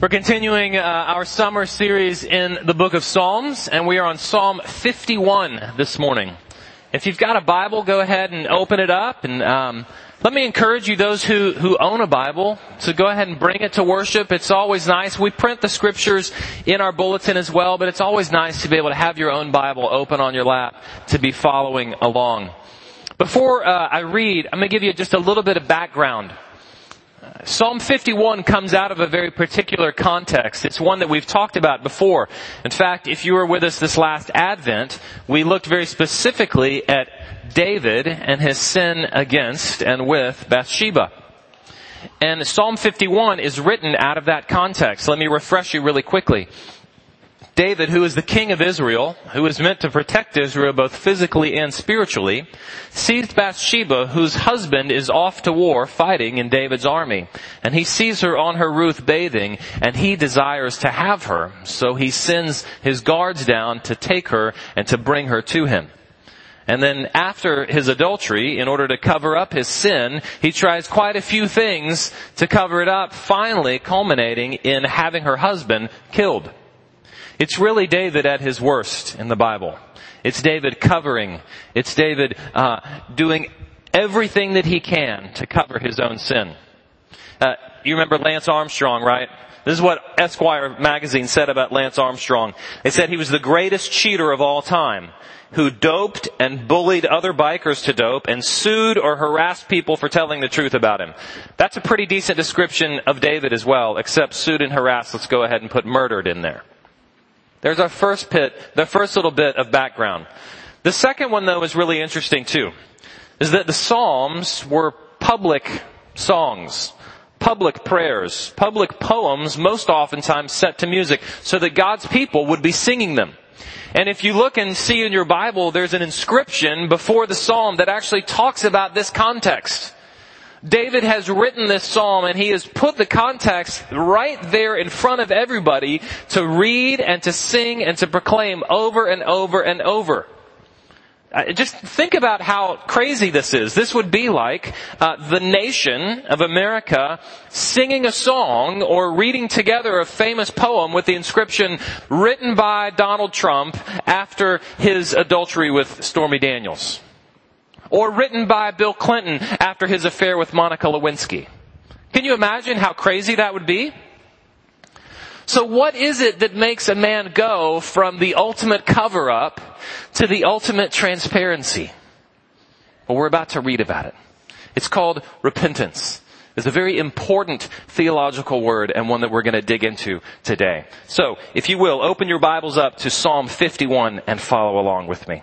We're continuing uh, our summer series in the book of Psalms, and we are on Psalm 51 this morning. If you've got a Bible, go ahead and open it up, and um, let me encourage you, those who who own a Bible, to go ahead and bring it to worship. It's always nice. We print the scriptures in our bulletin as well, but it's always nice to be able to have your own Bible open on your lap to be following along. Before uh, I read, I'm going to give you just a little bit of background Psalm 51 comes out of a very particular context. It's one that we've talked about before. In fact, if you were with us this last Advent, we looked very specifically at David and his sin against and with Bathsheba. And Psalm 51 is written out of that context. Let me refresh you really quickly. David, who is the king of Israel, who is meant to protect Israel both physically and spiritually, sees Bathsheba, whose husband is off to war fighting in David's army. And he sees her on her roof bathing, and he desires to have her. So he sends his guards down to take her and to bring her to him. And then after his adultery, in order to cover up his sin, he tries quite a few things to cover it up, finally culminating in having her husband killed. It's really David at his worst in the Bible. It's David covering. It's David uh, doing everything that he can to cover his own sin. Uh, you remember Lance Armstrong, right? This is what Esquire magazine said about Lance Armstrong. They said he was the greatest cheater of all time, who doped and bullied other bikers to dope and sued or harassed people for telling the truth about him. That's a pretty decent description of David as well, except sued and harassed. Let's go ahead and put murdered in there. There's our first bit, the first little bit of background. The second one though is really interesting too, is that the Psalms were public songs, public prayers, public poems, most oftentimes set to music, so that God's people would be singing them. And if you look and see in your Bible, there's an inscription before the Psalm that actually talks about this context. David has written this psalm and he has put the context right there in front of everybody to read and to sing and to proclaim over and over and over. Uh, just think about how crazy this is. This would be like uh, the nation of America singing a song or reading together a famous poem with the inscription written by Donald Trump after his adultery with Stormy Daniels or written by Bill Clinton after his affair with Monica Lewinsky. Can you imagine how crazy that would be? So what is it that makes a man go from the ultimate cover up to the ultimate transparency? Well, we're about to read about it. It's called repentance. It's a very important theological word and one that we're going to dig into today. So, if you will, open your Bibles up to Psalm 51 and follow along with me.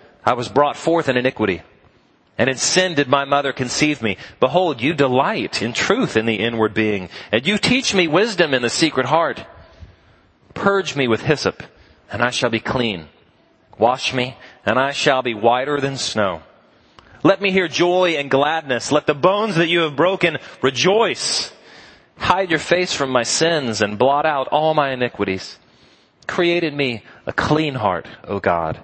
I was brought forth in iniquity. And in sin did my mother conceive me. Behold, you delight in truth in the inward being, and you teach me wisdom in the secret heart. Purge me with hyssop, and I shall be clean. Wash me, and I shall be whiter than snow. Let me hear joy and gladness. Let the bones that you have broken rejoice. Hide your face from my sins and blot out all my iniquities. Create in me a clean heart, O God,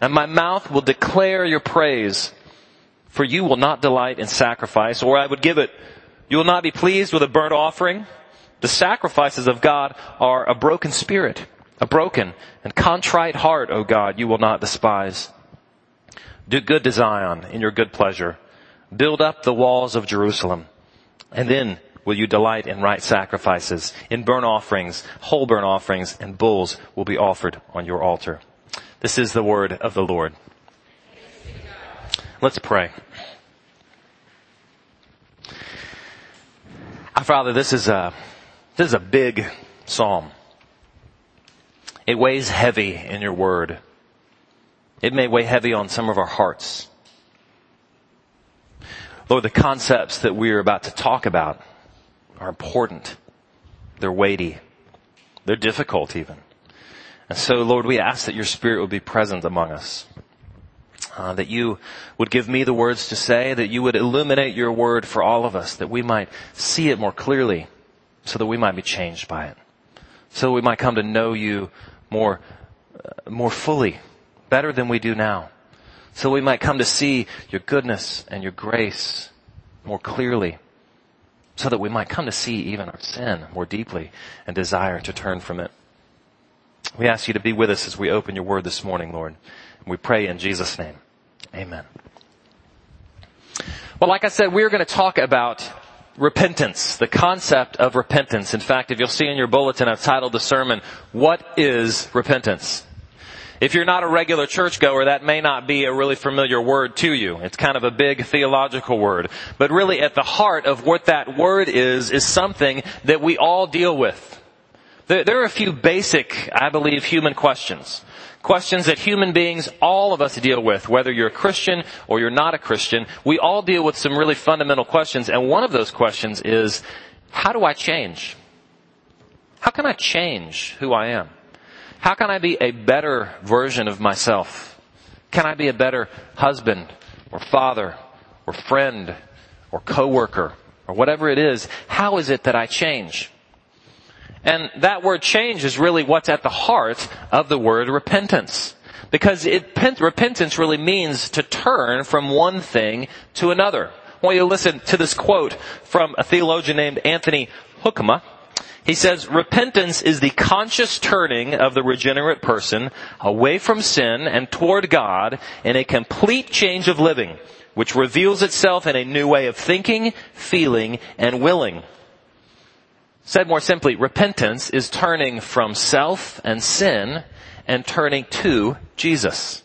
and my mouth will declare your praise. For you will not delight in sacrifice, or I would give it. You will not be pleased with a burnt offering. The sacrifices of God are a broken spirit, a broken and contrite heart, O God, you will not despise. Do good to Zion in your good pleasure. Build up the walls of Jerusalem. And then will you delight in right sacrifices. In burnt offerings, whole burnt offerings, and bulls will be offered on your altar. This is the word of the Lord. Let's pray. Our Father, this is a, this is a big psalm. It weighs heavy in your word. It may weigh heavy on some of our hearts. Lord, the concepts that we are about to talk about are important. They're weighty. They're difficult even. And so, Lord, we ask that your Spirit would be present among us. Uh, that you would give me the words to say, that you would illuminate your word for all of us, that we might see it more clearly, so that we might be changed by it. So that we might come to know you more, uh, more fully, better than we do now. So we might come to see your goodness and your grace more clearly. So that we might come to see even our sin more deeply and desire to turn from it. We ask you to be with us as we open your word this morning, Lord. And we pray in Jesus' name. Amen. Well, like I said, we're going to talk about repentance, the concept of repentance. In fact, if you'll see in your bulletin, I've titled the sermon, What is Repentance? If you're not a regular churchgoer, that may not be a really familiar word to you. It's kind of a big theological word. But really at the heart of what that word is, is something that we all deal with. There, are a few basic, I believe, human questions. Questions that human beings, all of us deal with, whether you're a Christian or you're not a Christian. We all deal with some really fundamental questions, and one of those questions is, how do I change? How can I change who I am? How can I be a better version of myself? Can I be a better husband or father or friend or coworker or whatever it is? How is it that I change? And that word change is really what's at the heart of the word repentance. Because it, repentance really means to turn from one thing to another. I want you to listen to this quote from a theologian named Anthony Hoekema. He says, repentance is the conscious turning of the regenerate person away from sin and toward God in a complete change of living, which reveals itself in a new way of thinking, feeling, and willing. Said more simply, repentance is turning from self and sin and turning to Jesus.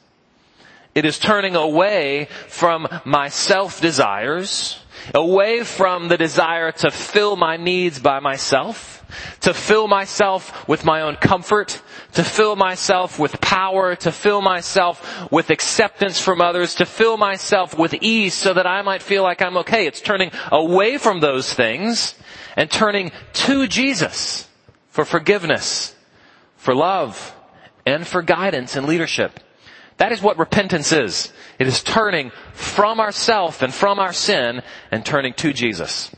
It is turning away from my self desires, away from the desire to fill my needs by myself, to fill myself with my own comfort, to fill myself with power, to fill myself with acceptance from others, to fill myself with ease so that I might feel like I'm okay. It's turning away from those things and turning to Jesus for forgiveness, for love, and for guidance and leadership. That is what repentance is. It is turning from ourself and from our sin and turning to Jesus.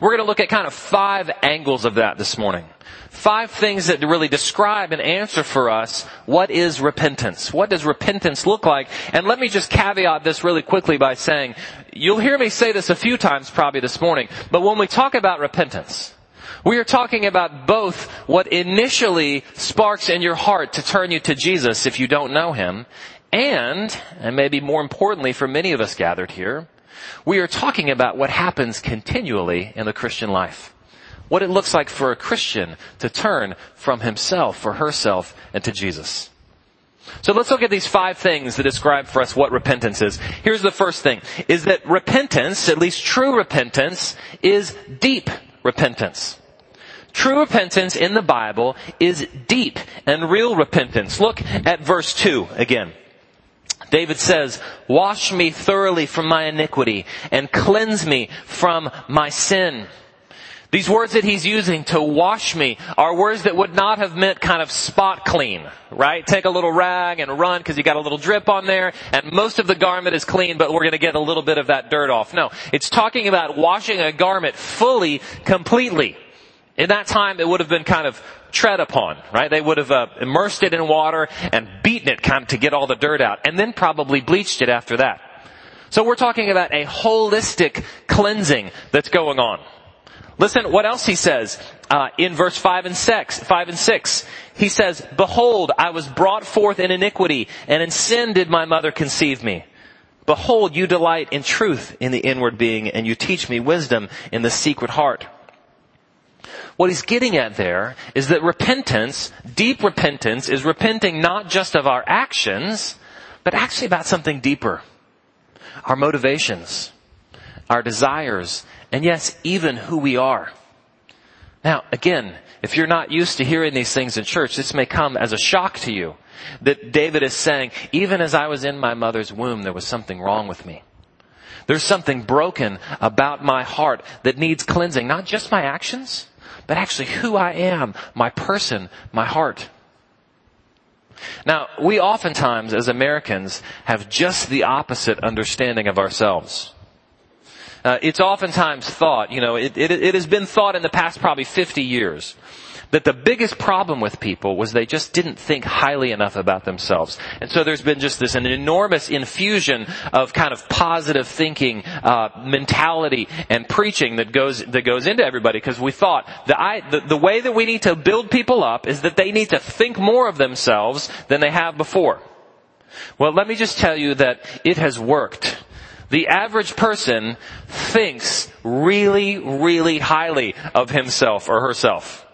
We're going to look at kind of five angles of that this morning. Five things that really describe and answer for us what is repentance. What does repentance look like? And let me just caveat this really quickly by saying, you'll hear me say this a few times probably this morning, but when we talk about repentance, we are talking about both what initially sparks in your heart to turn you to Jesus if you don't know Him, and, and maybe more importantly for many of us gathered here, we are talking about what happens continually in the Christian life. What it looks like for a Christian to turn from himself or herself and to Jesus. So let's look at these five things that describe for us what repentance is. Here's the first thing, is that repentance, at least true repentance, is deep repentance. True repentance in the Bible is deep and real repentance. Look at verse 2 again. David says, wash me thoroughly from my iniquity and cleanse me from my sin. These words that he's using to wash me are words that would not have meant kind of spot clean, right? Take a little rag and run because you got a little drip on there and most of the garment is clean, but we're going to get a little bit of that dirt off. No, it's talking about washing a garment fully, completely. In that time, it would have been kind of tread upon, right? They would have uh, immersed it in water and beaten it kind of to get all the dirt out, and then probably bleached it after that. So we're talking about a holistic cleansing that's going on. Listen, what else he says uh, in verse five and six. Five and six, he says, "Behold, I was brought forth in iniquity, and in sin did my mother conceive me." Behold, you delight in truth in the inward being, and you teach me wisdom in the secret heart. What he's getting at there is that repentance, deep repentance, is repenting not just of our actions, but actually about something deeper. Our motivations, our desires, and yes, even who we are. Now, again, if you're not used to hearing these things in church, this may come as a shock to you. That David is saying, even as I was in my mother's womb, there was something wrong with me. There's something broken about my heart that needs cleansing, not just my actions, but actually who I am, my person, my heart. Now, we oftentimes as Americans have just the opposite understanding of ourselves. Uh, it's oftentimes thought, you know, it, it, it has been thought in the past probably 50 years that the biggest problem with people was they just didn't think highly enough about themselves. And so there's been just this an enormous infusion of kind of positive thinking, uh, mentality and preaching that goes that goes into everybody because we thought the, I, the the way that we need to build people up is that they need to think more of themselves than they have before. Well, let me just tell you that it has worked. The average person thinks really, really highly of himself or herself.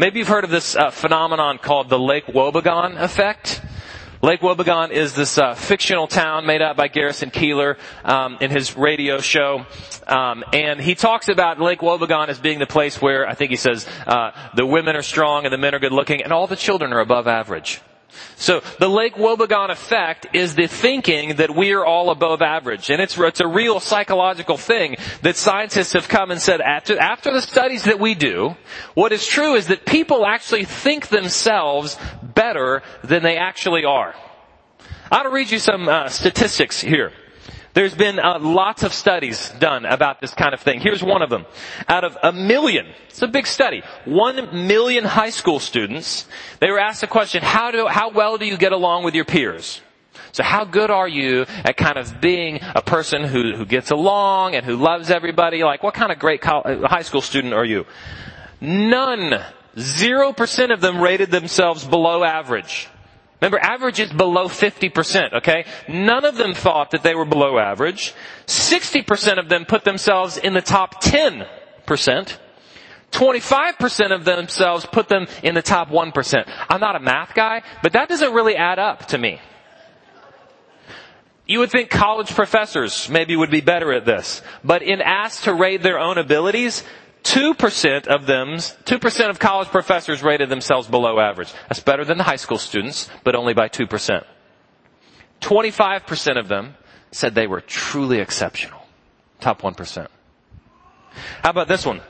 Maybe you've heard of this uh, phenomenon called the Lake Wobegon effect. Lake Wobegon is this uh, fictional town made up by Garrison Keillor um, in his radio show, um, and he talks about Lake Wobegon as being the place where I think he says uh, the women are strong and the men are good looking, and all the children are above average. So the Lake Wobegon effect is the thinking that we are all above average. And it's, it's a real psychological thing that scientists have come and said after, after the studies that we do, what is true is that people actually think themselves better than they actually are. I want to read you some uh, statistics here. There's been uh, lots of studies done about this kind of thing. Here's one of them. Out of a million, it's a big study, one million high school students, they were asked the question, how do, how well do you get along with your peers? So how good are you at kind of being a person who, who gets along and who loves everybody? Like, what kind of great college, high school student are you? None. Zero percent of them rated themselves below average. Remember, average is below 50%, okay? None of them thought that they were below average. 60% of them put themselves in the top 10%. 25% of themselves put them in the top 1%. I'm not a math guy, but that doesn't really add up to me. You would think college professors maybe would be better at this, but in asked to rate their own abilities, 2% of them, 2% of college professors rated themselves below average. That's better than the high school students, but only by 2%. 25% of them said they were truly exceptional. Top 1%. How about this one?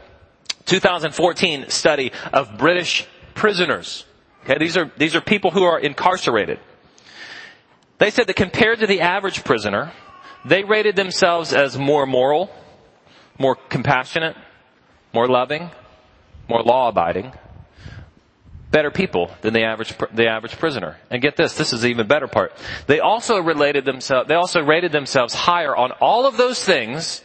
2014 study of British prisoners. Okay, these are, these are people who are incarcerated. They said that compared to the average prisoner, they rated themselves as more moral, more compassionate, more loving, more law abiding, better people than the average the average prisoner. And get this, this is the even better part. They also related themselves they also rated themselves higher on all of those things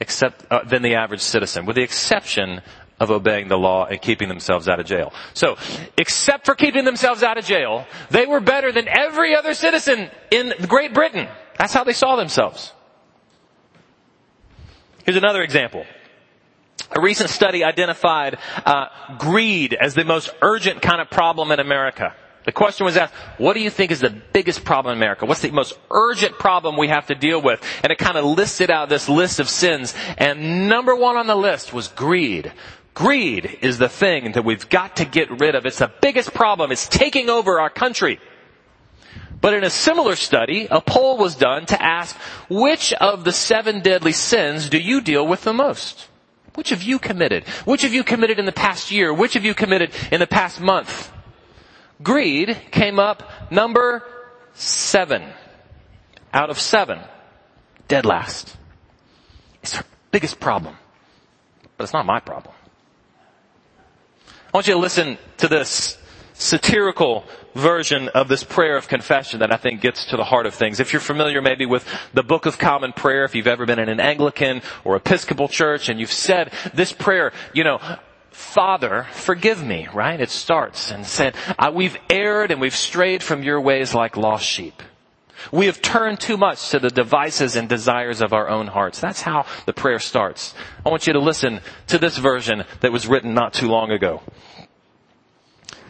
except uh, than the average citizen with the exception of obeying the law and keeping themselves out of jail. So, except for keeping themselves out of jail, they were better than every other citizen in Great Britain. That's how they saw themselves. Here's another example. A recent study identified uh, greed as the most urgent kind of problem in America. The question was asked, what do you think is the biggest problem in America? What's the most urgent problem we have to deal with? And it kind of listed out this list of sins. And number one on the list was greed. Greed is the thing that we've got to get rid of. It's the biggest problem. It's taking over our country. But in a similar study, a poll was done to ask, which of the seven deadly sins do you deal with the most? Which have you committed? Which have you committed in the past year? Which have you committed in the past month? Greed came up number seven out of seven. Dead last. It's our biggest problem. But it's not my problem. I want you to listen to this satirical version of this prayer of confession that I think gets to the heart of things. If you're familiar maybe with the Book of Common Prayer, if you've ever been in an Anglican or Episcopal church and you've said this prayer, you know, Father, forgive me, right? It starts and said, we've erred and we've strayed from your ways like lost sheep. We have turned too much to the devices and desires of our own hearts. That's how the prayer starts. I want you to listen to this version that was written not too long ago.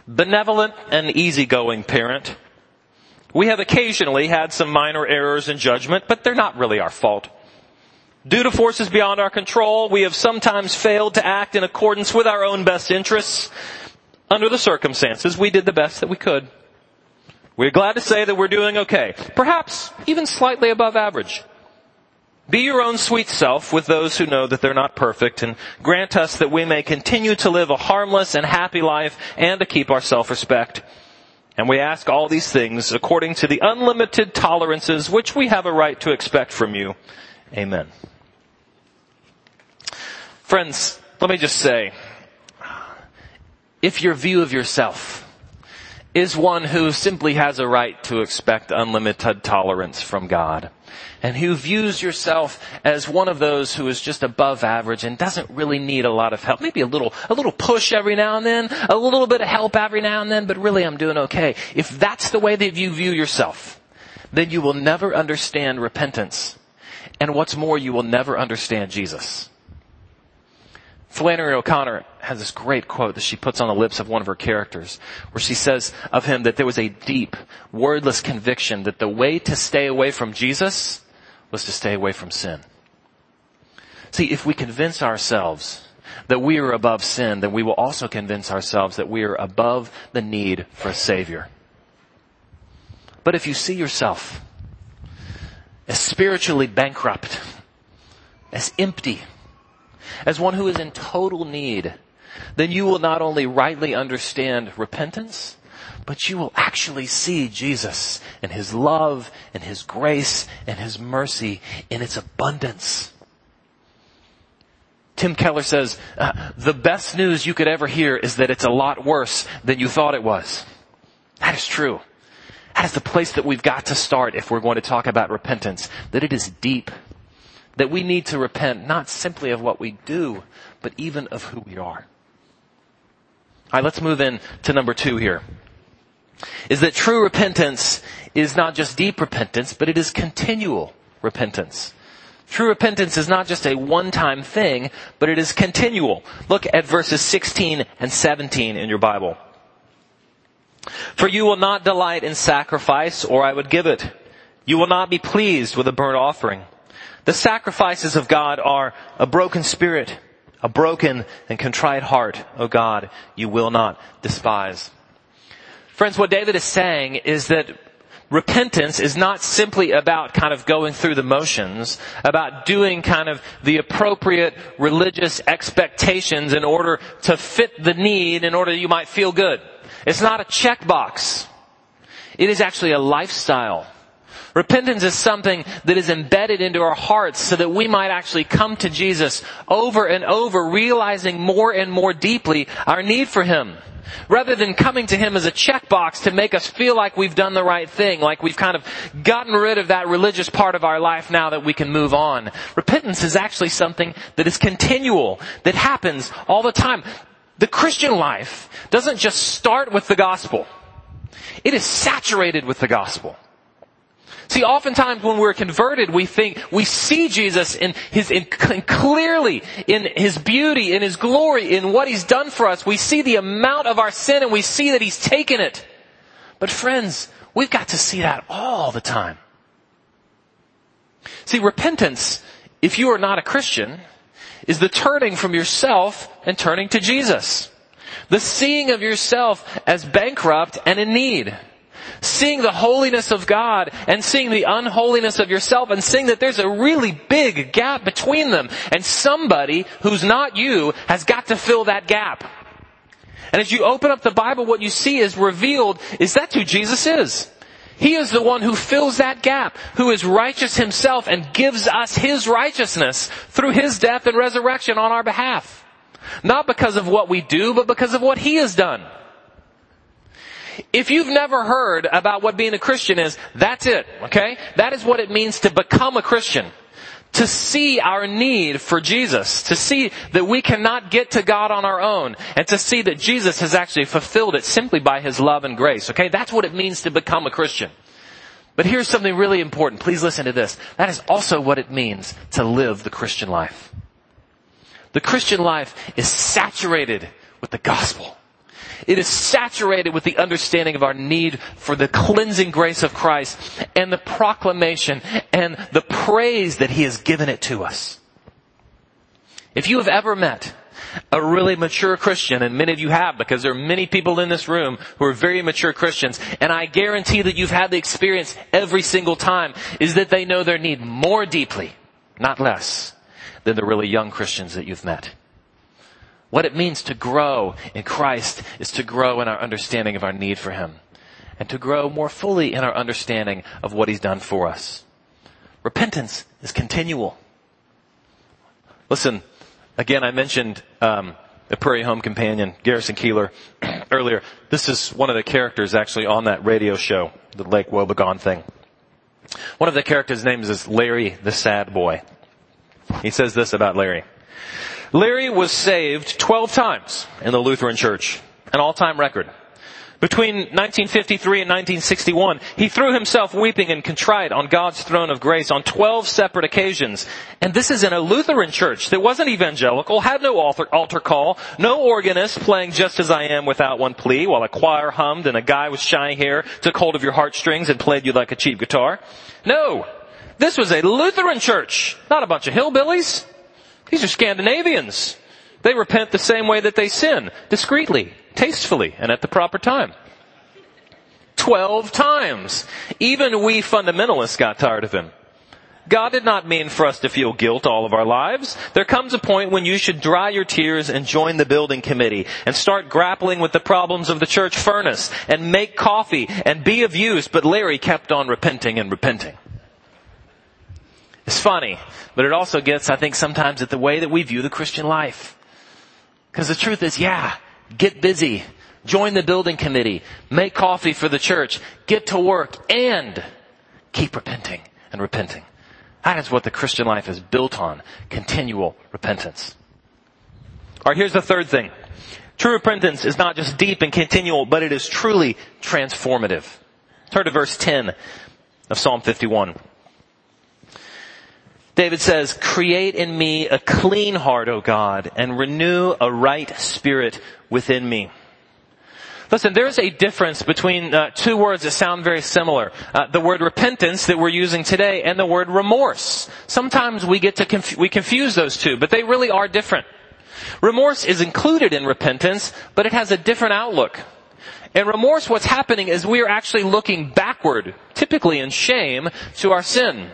Benevolent and easygoing parent. We have occasionally had some minor errors in judgment, but they're not really our fault. Due to forces beyond our control, we have sometimes failed to act in accordance with our own best interests. Under the circumstances, we did the best that we could. We're glad to say that we're doing okay. Perhaps even slightly above average. Be your own sweet self with those who know that they're not perfect and grant us that we may continue to live a harmless and happy life and to keep our self-respect. And we ask all these things according to the unlimited tolerances which we have a right to expect from you. Amen. Friends, let me just say, if your view of yourself is one who simply has a right to expect unlimited tolerance from God. And who views yourself as one of those who is just above average and doesn't really need a lot of help. Maybe a little, a little push every now and then, a little bit of help every now and then, but really I'm doing okay. If that's the way that you view yourself, then you will never understand repentance. And what's more, you will never understand Jesus. Flannery O'Connor has this great quote that she puts on the lips of one of her characters, where she says of him that there was a deep, wordless conviction that the way to stay away from Jesus was to stay away from sin. See, if we convince ourselves that we are above sin, then we will also convince ourselves that we are above the need for a Savior. But if you see yourself as spiritually bankrupt, as empty, as one who is in total need, then you will not only rightly understand repentance, but you will actually see Jesus and His love and His grace and His mercy in its abundance. Tim Keller says, uh, the best news you could ever hear is that it's a lot worse than you thought it was. That is true. That is the place that we've got to start if we're going to talk about repentance. That it is deep that we need to repent not simply of what we do, but even of who we are. Alright, let's move in to number two here. Is that true repentance is not just deep repentance, but it is continual repentance. True repentance is not just a one-time thing, but it is continual. Look at verses 16 and 17 in your Bible. For you will not delight in sacrifice, or I would give it. You will not be pleased with a burnt offering. The sacrifices of God are a broken spirit, a broken and contrite heart, O God, you will not despise. Friends, what David is saying is that repentance is not simply about kind of going through the motions, about doing kind of the appropriate religious expectations in order to fit the need in order you might feel good. It's not a checkbox. It is actually a lifestyle. Repentance is something that is embedded into our hearts so that we might actually come to Jesus over and over, realizing more and more deeply our need for Him. Rather than coming to Him as a checkbox to make us feel like we've done the right thing, like we've kind of gotten rid of that religious part of our life now that we can move on. Repentance is actually something that is continual, that happens all the time. The Christian life doesn't just start with the gospel. It is saturated with the gospel. See, oftentimes when we're converted, we think, we see Jesus in his, in, clearly in his beauty, in his glory, in what he's done for us. We see the amount of our sin and we see that he's taken it. But friends, we've got to see that all the time. See, repentance, if you are not a Christian, is the turning from yourself and turning to Jesus. The seeing of yourself as bankrupt and in need seeing the holiness of God and seeing the unholiness of yourself and seeing that there's a really big gap between them and somebody who's not you has got to fill that gap. And as you open up the Bible, what you see is revealed is that's who Jesus is. He is the one who fills that gap, who is righteous himself and gives us his righteousness through his death and resurrection on our behalf. Not because of what we do, but because of what he has done. If you've never heard about what being a Christian is, that's it, okay? That is what it means to become a Christian. To see our need for Jesus, to see that we cannot get to God on our own, and to see that Jesus has actually fulfilled it simply by His love and grace, okay? That's what it means to become a Christian. But here's something really important. Please listen to this. That is also what it means to live the Christian life. The Christian life is saturated with the gospel. It is saturated with the understanding of our need for the cleansing grace of Christ and the proclamation and the praise that He has given it to us. If you have ever met a really mature Christian, and many of you have because there are many people in this room who are very mature Christians, and I guarantee that you've had the experience every single time, is that they know their need more deeply, not less, than the really young Christians that you've met. What it means to grow in Christ is to grow in our understanding of our need for Him, and to grow more fully in our understanding of what He's done for us. Repentance is continual. Listen, Again, I mentioned um, the Prairie Home Companion, Garrison Keillor, earlier. This is one of the characters actually on that radio show, the Lake Wobegon thing. One of the characters' names is Larry the Sad Boy. He says this about Larry. Larry was saved 12 times in the Lutheran Church, an all-time record. Between 1953 and 1961, he threw himself weeping and contrite on God's throne of grace on 12 separate occasions. And this is in a Lutheran church that wasn't evangelical, had no altar, altar call, no organist playing just as I am without one plea while a choir hummed and a guy with shiny hair took hold of your heartstrings and played you like a cheap guitar. No. This was a Lutheran church, not a bunch of hillbillies. These are Scandinavians. They repent the same way that they sin, discreetly, tastefully, and at the proper time. Twelve times. Even we fundamentalists got tired of him. God did not mean for us to feel guilt all of our lives. There comes a point when you should dry your tears and join the building committee and start grappling with the problems of the church furnace and make coffee and be of use. But Larry kept on repenting and repenting. It's funny, but it also gets, I think, sometimes at the way that we view the Christian life. Because the truth is, yeah, get busy. Join the building committee. Make coffee for the church. Get to work and keep repenting and repenting. That is what the Christian life is built on. Continual repentance. Alright, here's the third thing. True repentance is not just deep and continual, but it is truly transformative. Turn to verse 10 of Psalm 51. David says, create in me a clean heart, O God, and renew a right spirit within me. Listen, there's a difference between uh, two words that sound very similar. Uh, the word repentance that we're using today and the word remorse. Sometimes we get to conf- we confuse those two, but they really are different. Remorse is included in repentance, but it has a different outlook. In remorse, what's happening is we are actually looking backward, typically in shame, to our sin.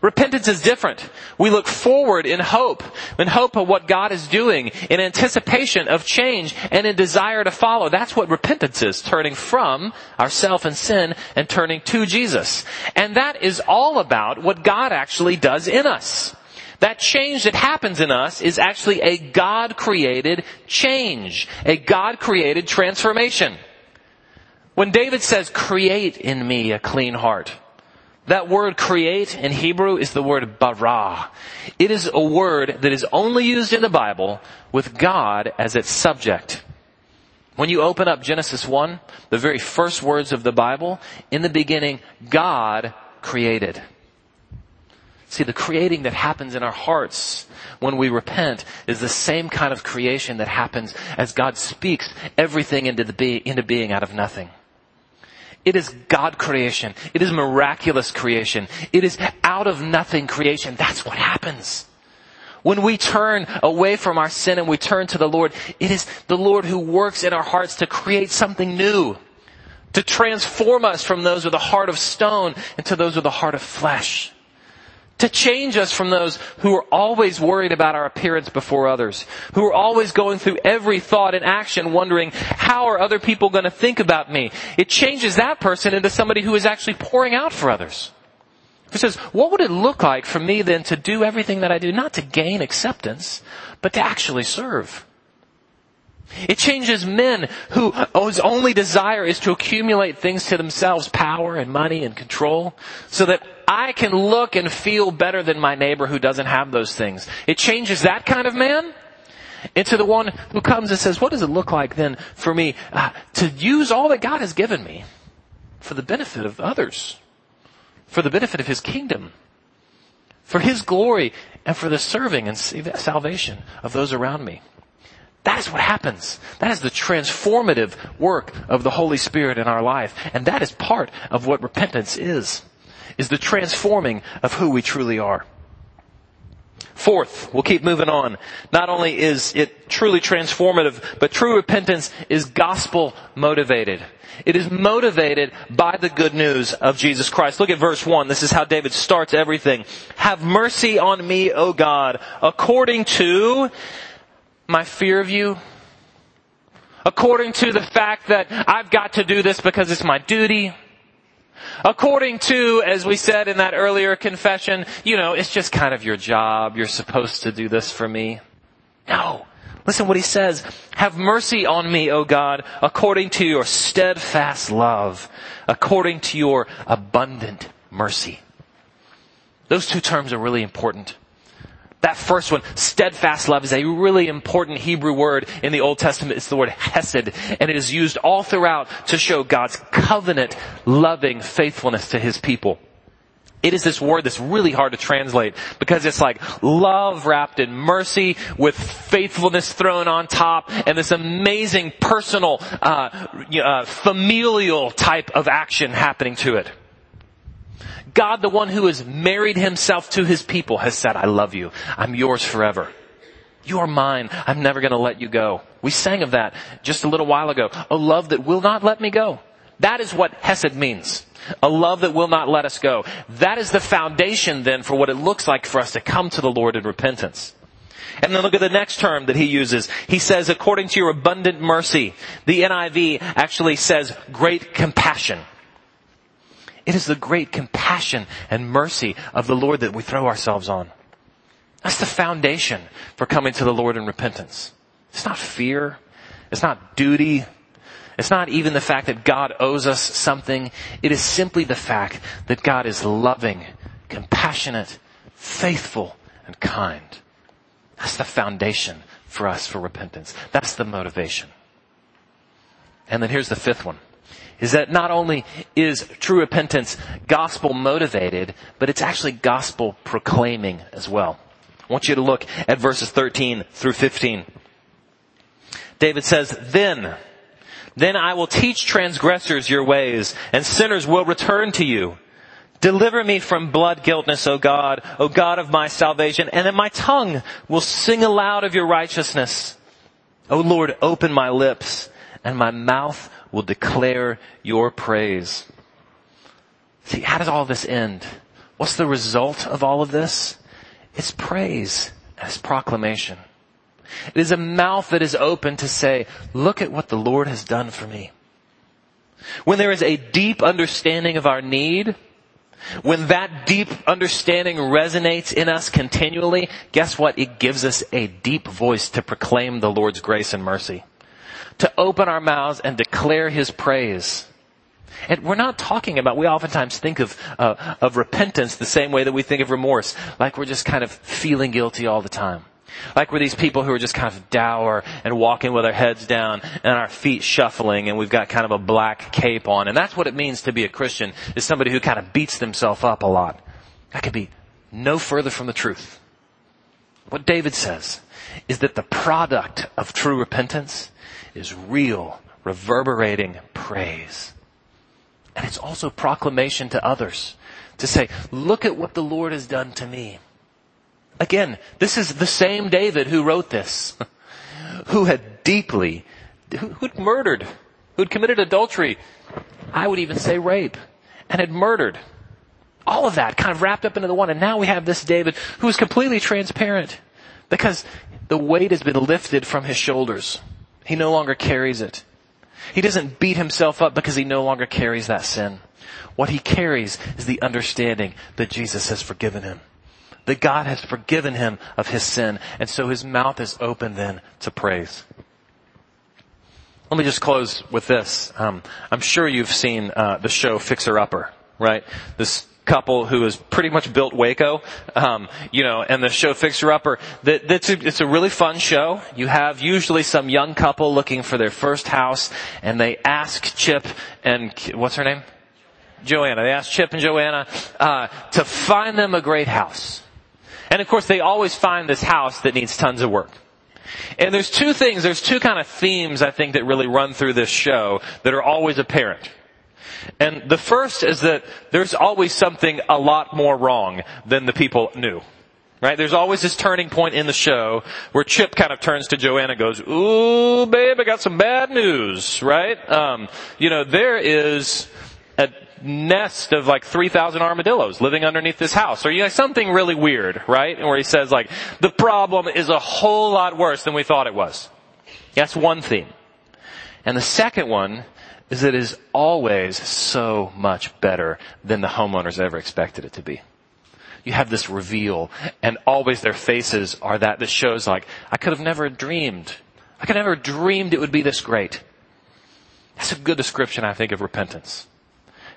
Repentance is different. We look forward in hope, in hope of what God is doing, in anticipation of change, and in desire to follow. That's what repentance is, turning from ourself and sin and turning to Jesus. And that is all about what God actually does in us. That change that happens in us is actually a God created change, a God created transformation. When David says, create in me a clean heart, that word create in Hebrew is the word bara. It is a word that is only used in the Bible with God as its subject. When you open up Genesis 1, the very first words of the Bible, in the beginning, God created. See, the creating that happens in our hearts when we repent is the same kind of creation that happens as God speaks everything into, be- into being out of nothing. It is God creation. It is miraculous creation. It is out of nothing creation. That's what happens. When we turn away from our sin and we turn to the Lord, it is the Lord who works in our hearts to create something new. To transform us from those with a heart of stone into those with a heart of flesh to change us from those who are always worried about our appearance before others, who are always going through every thought and action wondering, how are other people going to think about me? It changes that person into somebody who is actually pouring out for others. Who says, what would it look like for me then to do everything that I do, not to gain acceptance, but to actually serve? It changes men whose only desire is to accumulate things to themselves, power and money and control, so that I can look and feel better than my neighbor who doesn't have those things. It changes that kind of man into the one who comes and says, what does it look like then for me uh, to use all that God has given me for the benefit of others? for the benefit of His kingdom, for His glory, and for the serving and salvation of those around me. That is what happens. That is the transformative work of the Holy Spirit in our life. And that is part of what repentance is, is the transforming of who we truly are. Fourth, we'll keep moving on. Not only is it truly transformative, but true repentance is gospel motivated. It is motivated by the good news of Jesus Christ. Look at verse 1. This is how David starts everything. Have mercy on me, O God, according to my fear of you, according to the fact that I've got to do this because it's my duty, According to, as we said in that earlier confession, you know, it's just kind of your job. You're supposed to do this for me. No. Listen what he says. Have mercy on me, O God, according to your steadfast love, according to your abundant mercy. Those two terms are really important. That first one, steadfast love, is a really important Hebrew word in the Old Testament. It's the word hesed, and it is used all throughout to show God's covenant loving faithfulness to His people. It is this word that's really hard to translate because it's like love wrapped in mercy with faithfulness thrown on top and this amazing personal, uh, uh, familial type of action happening to it. God, the one who has married himself to his people, has said, I love you. I'm yours forever. You are mine. I'm never going to let you go. We sang of that just a little while ago. A love that will not let me go. That is what Hesed means. A love that will not let us go. That is the foundation then for what it looks like for us to come to the Lord in repentance. And then look at the next term that he uses. He says, according to your abundant mercy. The NIV actually says great compassion. It is the great compassion and mercy of the Lord that we throw ourselves on. That's the foundation for coming to the Lord in repentance. It's not fear. It's not duty. It's not even the fact that God owes us something. It is simply the fact that God is loving, compassionate, faithful, and kind. That's the foundation for us for repentance. That's the motivation. And then here's the fifth one is that not only is true repentance gospel motivated, but it's actually gospel proclaiming as well. I want you to look at verses 13 through 15. David says, then, then I will teach transgressors your ways, and sinners will return to you. Deliver me from blood guiltness, O God, O God of my salvation, and then my tongue will sing aloud of your righteousness. O Lord, open my lips, and my mouth will declare your praise. See, how does all this end? What's the result of all of this? It's praise as proclamation. It is a mouth that is open to say, look at what the Lord has done for me. When there is a deep understanding of our need, when that deep understanding resonates in us continually, guess what? It gives us a deep voice to proclaim the Lord's grace and mercy to open our mouths and declare His praise. And we're not talking about, we oftentimes think of, uh, of repentance the same way that we think of remorse, like we're just kind of feeling guilty all the time. Like we're these people who are just kind of dour and walking with our heads down and our feet shuffling and we've got kind of a black cape on. And that's what it means to be a Christian, is somebody who kind of beats themselves up a lot. That could be no further from the truth. What David says is that the product of true repentance is real, reverberating praise. And it's also proclamation to others to say, look at what the Lord has done to me. Again, this is the same David who wrote this, who had deeply, who'd murdered, who'd committed adultery, I would even say rape, and had murdered. All of that kind of wrapped up into the one. And now we have this David who is completely transparent because the weight has been lifted from his shoulders. He no longer carries it. He doesn't beat himself up because he no longer carries that sin. What he carries is the understanding that Jesus has forgiven him. That God has forgiven him of his sin. And so his mouth is open then to praise. Let me just close with this. Um, I'm sure you've seen uh, the show Fixer Upper, right? This couple who has pretty much built Waco, um, you know, and the show Fixer Upper. That, that's a, it's a really fun show. You have usually some young couple looking for their first house, and they ask Chip and what's her name? Joanna, they ask Chip and Joanna, uh, to find them a great house. And of course they always find this house that needs tons of work. And there's two things, there's two kind of themes I think that really run through this show that are always apparent. And the first is that there's always something a lot more wrong than the people knew. Right? There's always this turning point in the show where Chip kind of turns to Joanna and goes, ooh, babe, I got some bad news, right? Um, you know, there is a nest of like 3,000 armadillos living underneath this house. Or you know, something really weird, right? And where he says like, the problem is a whole lot worse than we thought it was. That's one theme. And the second one is that it is always so much better than the homeowners ever expected it to be you have this reveal and always their faces are that that shows like, I could have never dreamed. I could have never dreamed it would be this great. That's a good description, I think, of repentance.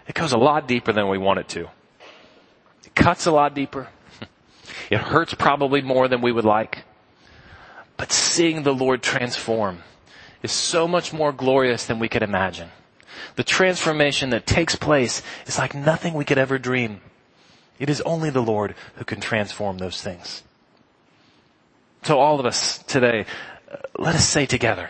It goes a lot deeper than we want it to. It cuts a lot deeper. It hurts probably more than we would like. But seeing the Lord transform is so much more glorious than we could imagine. The transformation that takes place is like nothing we could ever dream. It is only the Lord who can transform those things. So all of us today, uh, let us say together,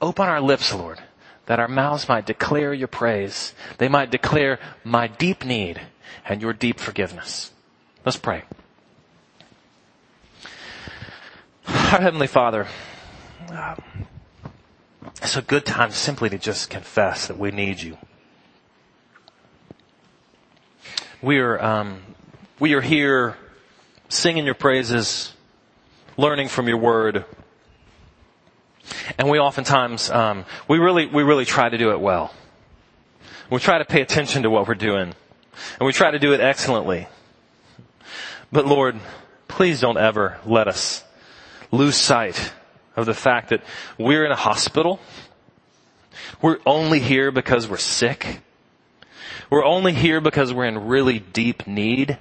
open our lips, Lord, that our mouths might declare your praise. They might declare my deep need and your deep forgiveness. Let's pray. Our Heavenly Father, uh, it's a good time simply to just confess that we need you. We are um, we are here singing your praises, learning from your word. And we oftentimes, um, we really, we really try to do it well. We try to pay attention to what we're doing. And we try to do it excellently. But Lord, please don't ever let us lose sight of the fact that we're in a hospital. We're only here because we're sick. We're only here because we're in really deep need.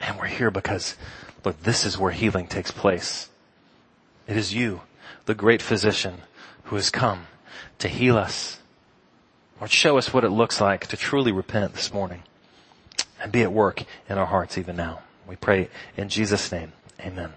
And we're here because, look, this is where healing takes place. It is you, the great physician, who has come to heal us. Lord, show us what it looks like to truly repent this morning and be at work in our hearts even now. We pray in Jesus' name. Amen.